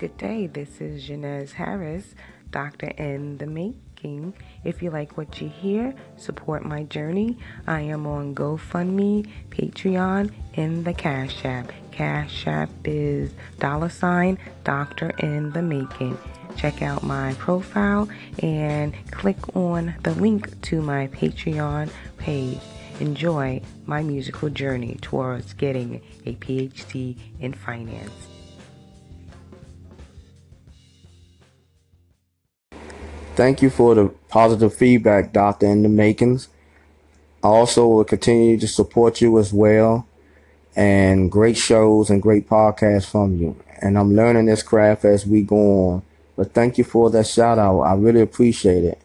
Good day. This is Janez Harris, Doctor in the Making. If you like what you hear, support my journey. I am on GoFundMe, Patreon, and the Cash App. Cash App is dollar sign Doctor in the Making. Check out my profile and click on the link to my Patreon page. Enjoy my musical journey towards getting a PhD in finance. Thank you for the positive feedback, Doctor, in the makings. I also will continue to support you as well and great shows and great podcasts from you. And I'm learning this craft as we go on. But thank you for that shout out. I really appreciate it.